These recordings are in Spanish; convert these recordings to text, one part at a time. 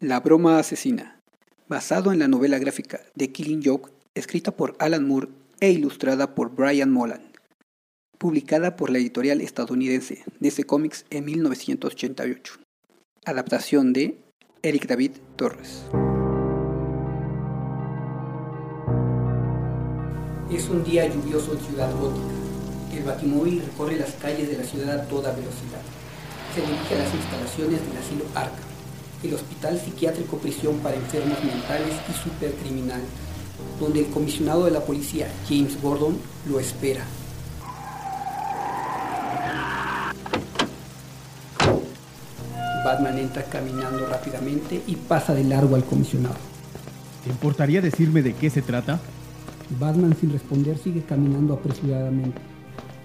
La broma asesina, basado en la novela gráfica The Killing Joke, escrita por Alan Moore e ilustrada por Brian Molan, publicada por la editorial estadounidense DC Comics en 1988. Adaptación de Eric David Torres. Es un día lluvioso en Ciudad Gótica. El batimóvil recorre las calles de la ciudad a toda velocidad. Se dirige a las instalaciones del asilo Arca, el hospital psiquiátrico prisión para enfermos mentales y supercriminales, donde el comisionado de la policía, James Gordon, lo espera. Batman entra caminando rápidamente y pasa de largo al comisionado. ¿Te importaría decirme de qué se trata? Batman sin responder sigue caminando apresuradamente.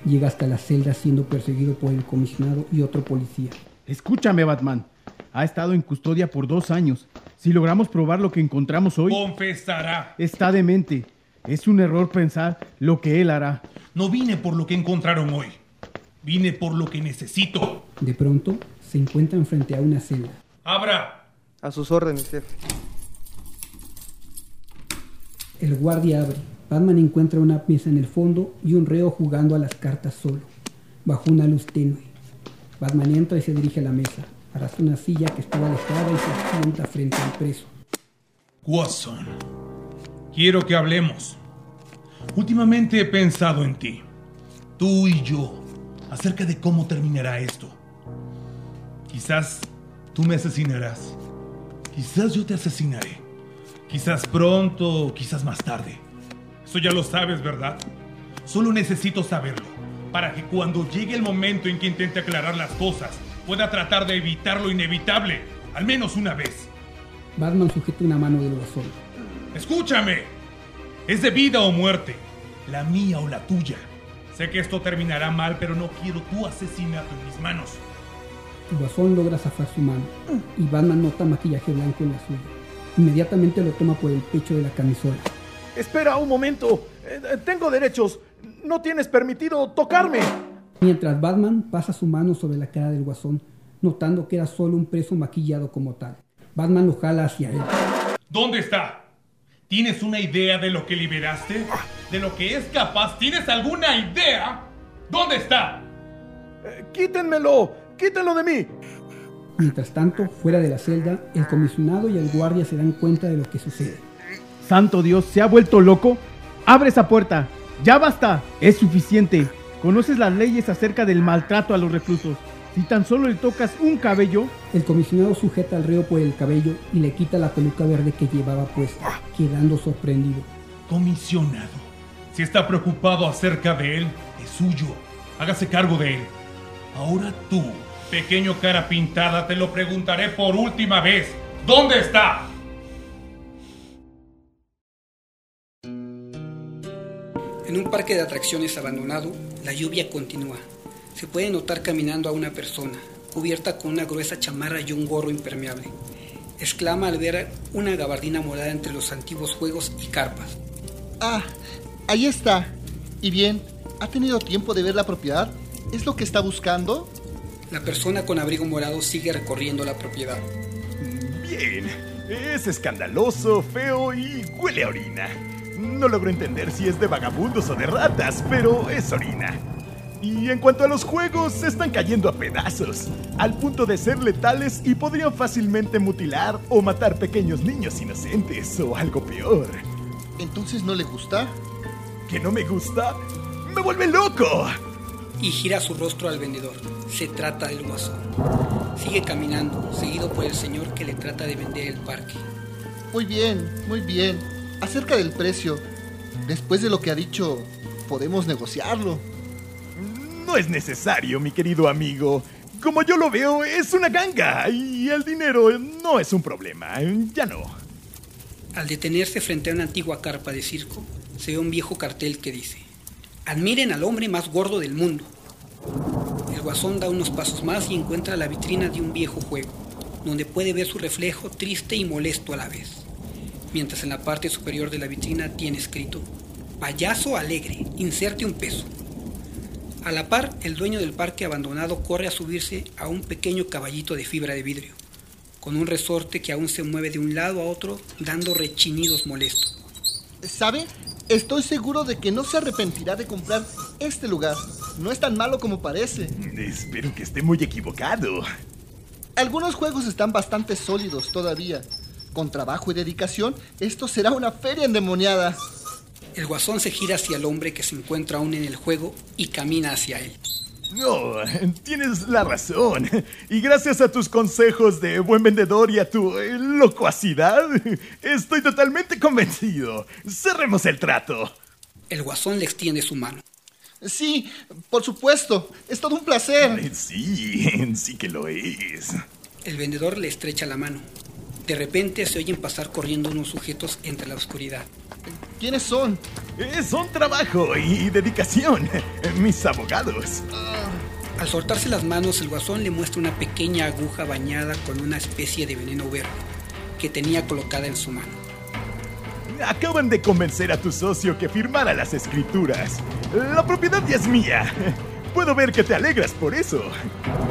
Llega hasta la celda siendo perseguido por el comisionado y otro policía. Escúchame, Batman. Ha estado en custodia por dos años. Si logramos probar lo que encontramos hoy... Confesará. Está demente. Es un error pensar lo que él hará. No vine por lo que encontraron hoy. Vine por lo que necesito. De pronto, se encuentran frente a una celda. ¡Abra! A sus órdenes, jefe. El guardia abre. Batman encuentra una pieza en el fondo y un reo jugando a las cartas solo, bajo una luz tenue. Batman y se dirige a la mesa. Arrastra una silla que estaba alejada y se sienta frente al preso. Watson, quiero que hablemos. Últimamente he pensado en ti, tú y yo, acerca de cómo terminará esto. Quizás tú me asesinarás. Quizás yo te asesinaré. Quizás pronto, quizás más tarde. Eso ya lo sabes, ¿verdad? Solo necesito saberlo, para que cuando llegue el momento en que intente aclarar las cosas, pueda tratar de evitar lo inevitable, al menos una vez. Batman sujeta una mano del guasón. Escúchame. Es de vida o muerte, la mía o la tuya. Sé que esto terminará mal, pero no quiero tu asesinato en mis manos. El guasón logra zafar su mano y Batman nota maquillaje blanco en la suya. Inmediatamente lo toma por el pecho de la camisola. Espera un momento. Eh, tengo derechos. No tienes permitido tocarme. Mientras Batman pasa su mano sobre la cara del guasón, notando que era solo un preso maquillado como tal. Batman lo jala hacia él. ¿Dónde está? ¿Tienes una idea de lo que liberaste? ¿De lo que es capaz? ¿Tienes alguna idea? ¿Dónde está? Eh, quítenmelo. Quítenlo de mí. Mientras tanto, fuera de la celda, el comisionado y el guardia se dan cuenta de lo que sucede. Santo Dios, ¿se ha vuelto loco? ¡Abre esa puerta! ¡Ya basta! Es suficiente. Conoces las leyes acerca del maltrato a los reclusos. Si tan solo le tocas un cabello... El comisionado sujeta al reo por el cabello y le quita la peluca verde que llevaba puesta, quedando sorprendido. Comisionado, si está preocupado acerca de él, es suyo. Hágase cargo de él. Ahora tú, pequeño cara pintada, te lo preguntaré por última vez. ¿Dónde está? En un parque de atracciones abandonado, la lluvia continúa. Se puede notar caminando a una persona, cubierta con una gruesa chamarra y un gorro impermeable. Exclama al ver una gabardina morada entre los antiguos juegos y carpas. Ah, ahí está. ¿Y bien? ¿Ha tenido tiempo de ver la propiedad? ¿Es lo que está buscando? La persona con abrigo morado sigue recorriendo la propiedad. Bien. Es escandaloso, feo y huele a orina. No logro entender si es de vagabundos o de ratas, pero es orina. Y en cuanto a los juegos, se están cayendo a pedazos, al punto de ser letales y podrían fácilmente mutilar o matar pequeños niños inocentes o algo peor. ¿Entonces no le gusta? ¿Que no me gusta? ¡Me vuelve loco! Y gira su rostro al vendedor. Se trata del guasón. Sigue caminando, seguido por el señor que le trata de vender el parque. Muy bien, muy bien. Acerca del precio, después de lo que ha dicho, podemos negociarlo. No es necesario, mi querido amigo. Como yo lo veo, es una ganga y el dinero no es un problema. Ya no. Al detenerse frente a una antigua carpa de circo, se ve un viejo cartel que dice, Admiren al hombre más gordo del mundo. El guasón da unos pasos más y encuentra la vitrina de un viejo juego, donde puede ver su reflejo triste y molesto a la vez mientras en la parte superior de la vitrina tiene escrito, Payaso alegre, inserte un peso. A la par, el dueño del parque abandonado corre a subirse a un pequeño caballito de fibra de vidrio. con un resorte que aún se mueve de un lado a otro dando rechinidos molestos. ¿Sabe? Estoy seguro de que no se arrepentirá de comprar este lugar. No es tan malo como parece. Espero que esté muy equivocado. Algunos juegos están bastante sólidos todavía. Con trabajo y dedicación, esto será una feria endemoniada. El guasón se gira hacia el hombre que se encuentra aún en el juego y camina hacia él. No, tienes la razón. Y gracias a tus consejos de buen vendedor y a tu locuacidad, estoy totalmente convencido. Cerremos el trato. El guasón le extiende su mano. Sí, por supuesto. Es todo un placer. Sí, sí que lo es. El vendedor le estrecha la mano. De repente se oyen pasar corriendo unos sujetos entre la oscuridad. ¿Quiénes son? Eh, Son trabajo y dedicación. Mis abogados. Al soltarse las manos, el guasón le muestra una pequeña aguja bañada con una especie de veneno verde que tenía colocada en su mano. Acaban de convencer a tu socio que firmara las escrituras. La propiedad ya es mía. Puedo ver que te alegras por eso.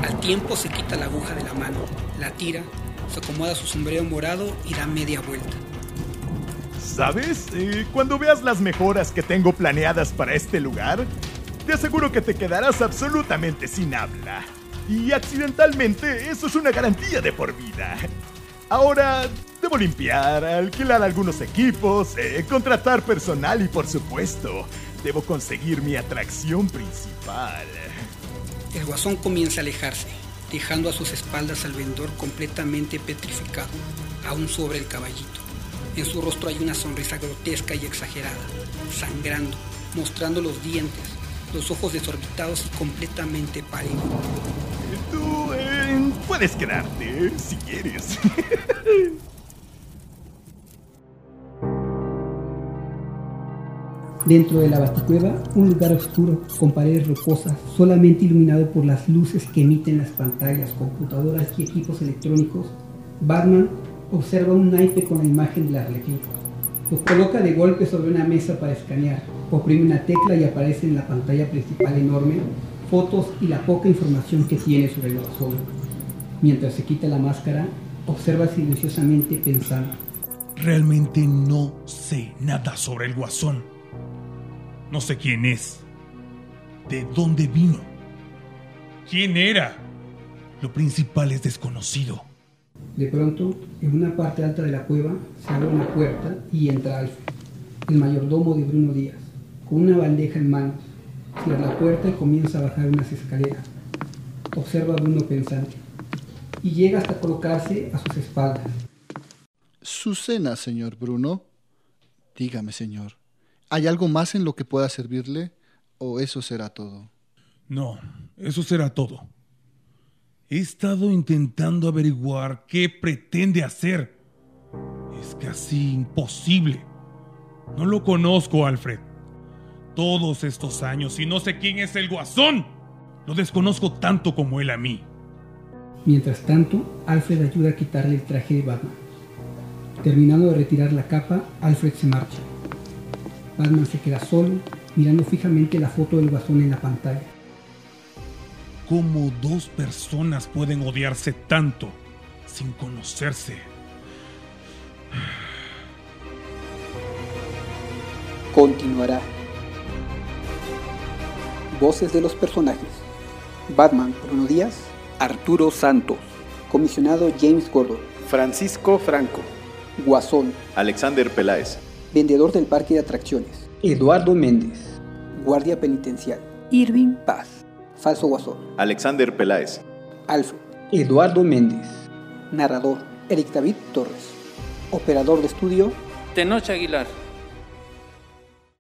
Al tiempo se quita la aguja de la mano, la tira, se acomoda su sombrero morado y da media vuelta. ¿Sabes? Eh, cuando veas las mejoras que tengo planeadas para este lugar, te aseguro que te quedarás absolutamente sin habla. Y accidentalmente, eso es una garantía de por vida. Ahora, debo limpiar, alquilar algunos equipos, eh, contratar personal y, por supuesto, debo conseguir mi atracción principal. El guasón comienza a alejarse, dejando a sus espaldas al vendedor completamente petrificado, aún sobre el caballito. En su rostro hay una sonrisa grotesca y exagerada, sangrando, mostrando los dientes, los ojos desorbitados y completamente pálidos. Tú eh, puedes quedarte, si quieres. Dentro de la baticueva, un lugar oscuro, con paredes rocosas, solamente iluminado por las luces que emiten las pantallas, computadoras y equipos electrónicos, Batman observa un naipe con la imagen del arlequín. Lo coloca de golpe sobre una mesa para escanear, oprime una tecla y aparece en la pantalla principal enorme fotos y la poca información que tiene sobre el guasón. Mientras se quita la máscara, observa silenciosamente pensando. Realmente no sé nada sobre el guasón. No sé quién es. ¿De dónde vino? ¿Quién era? Lo principal es desconocido. De pronto, en una parte alta de la cueva, se abre una puerta y entra Alfred, el mayordomo de Bruno Díaz, con una bandeja en manos. Cierra la puerta y comienza a bajar unas escaleras. Observa a Bruno pensante y llega hasta colocarse a sus espaldas. Su cena, señor Bruno. Dígame, señor. ¿Hay algo más en lo que pueda servirle? ¿O eso será todo? No, eso será todo. He estado intentando averiguar qué pretende hacer. Es casi imposible. No lo conozco, Alfred. Todos estos años y no sé quién es el guasón. Lo desconozco tanto como él a mí. Mientras tanto, Alfred ayuda a quitarle el traje de Batman. Terminando de retirar la capa, Alfred se marcha. Batman se queda solo, mirando fijamente la foto del guasón en la pantalla. ¿Cómo dos personas pueden odiarse tanto sin conocerse? Continuará. Voces de los personajes. Batman, Bruno Díaz, Arturo Santos. Comisionado James Gordon. Francisco Franco, Guasón. Alexander Peláez, Vendedor del parque de atracciones. Eduardo Méndez. Guardia penitencial. Irving Paz. Falso Guasón. Alexander Peláez, Alfred. Eduardo Méndez. Narrador. Eric David Torres. Operador de estudio. Tenoch Aguilar.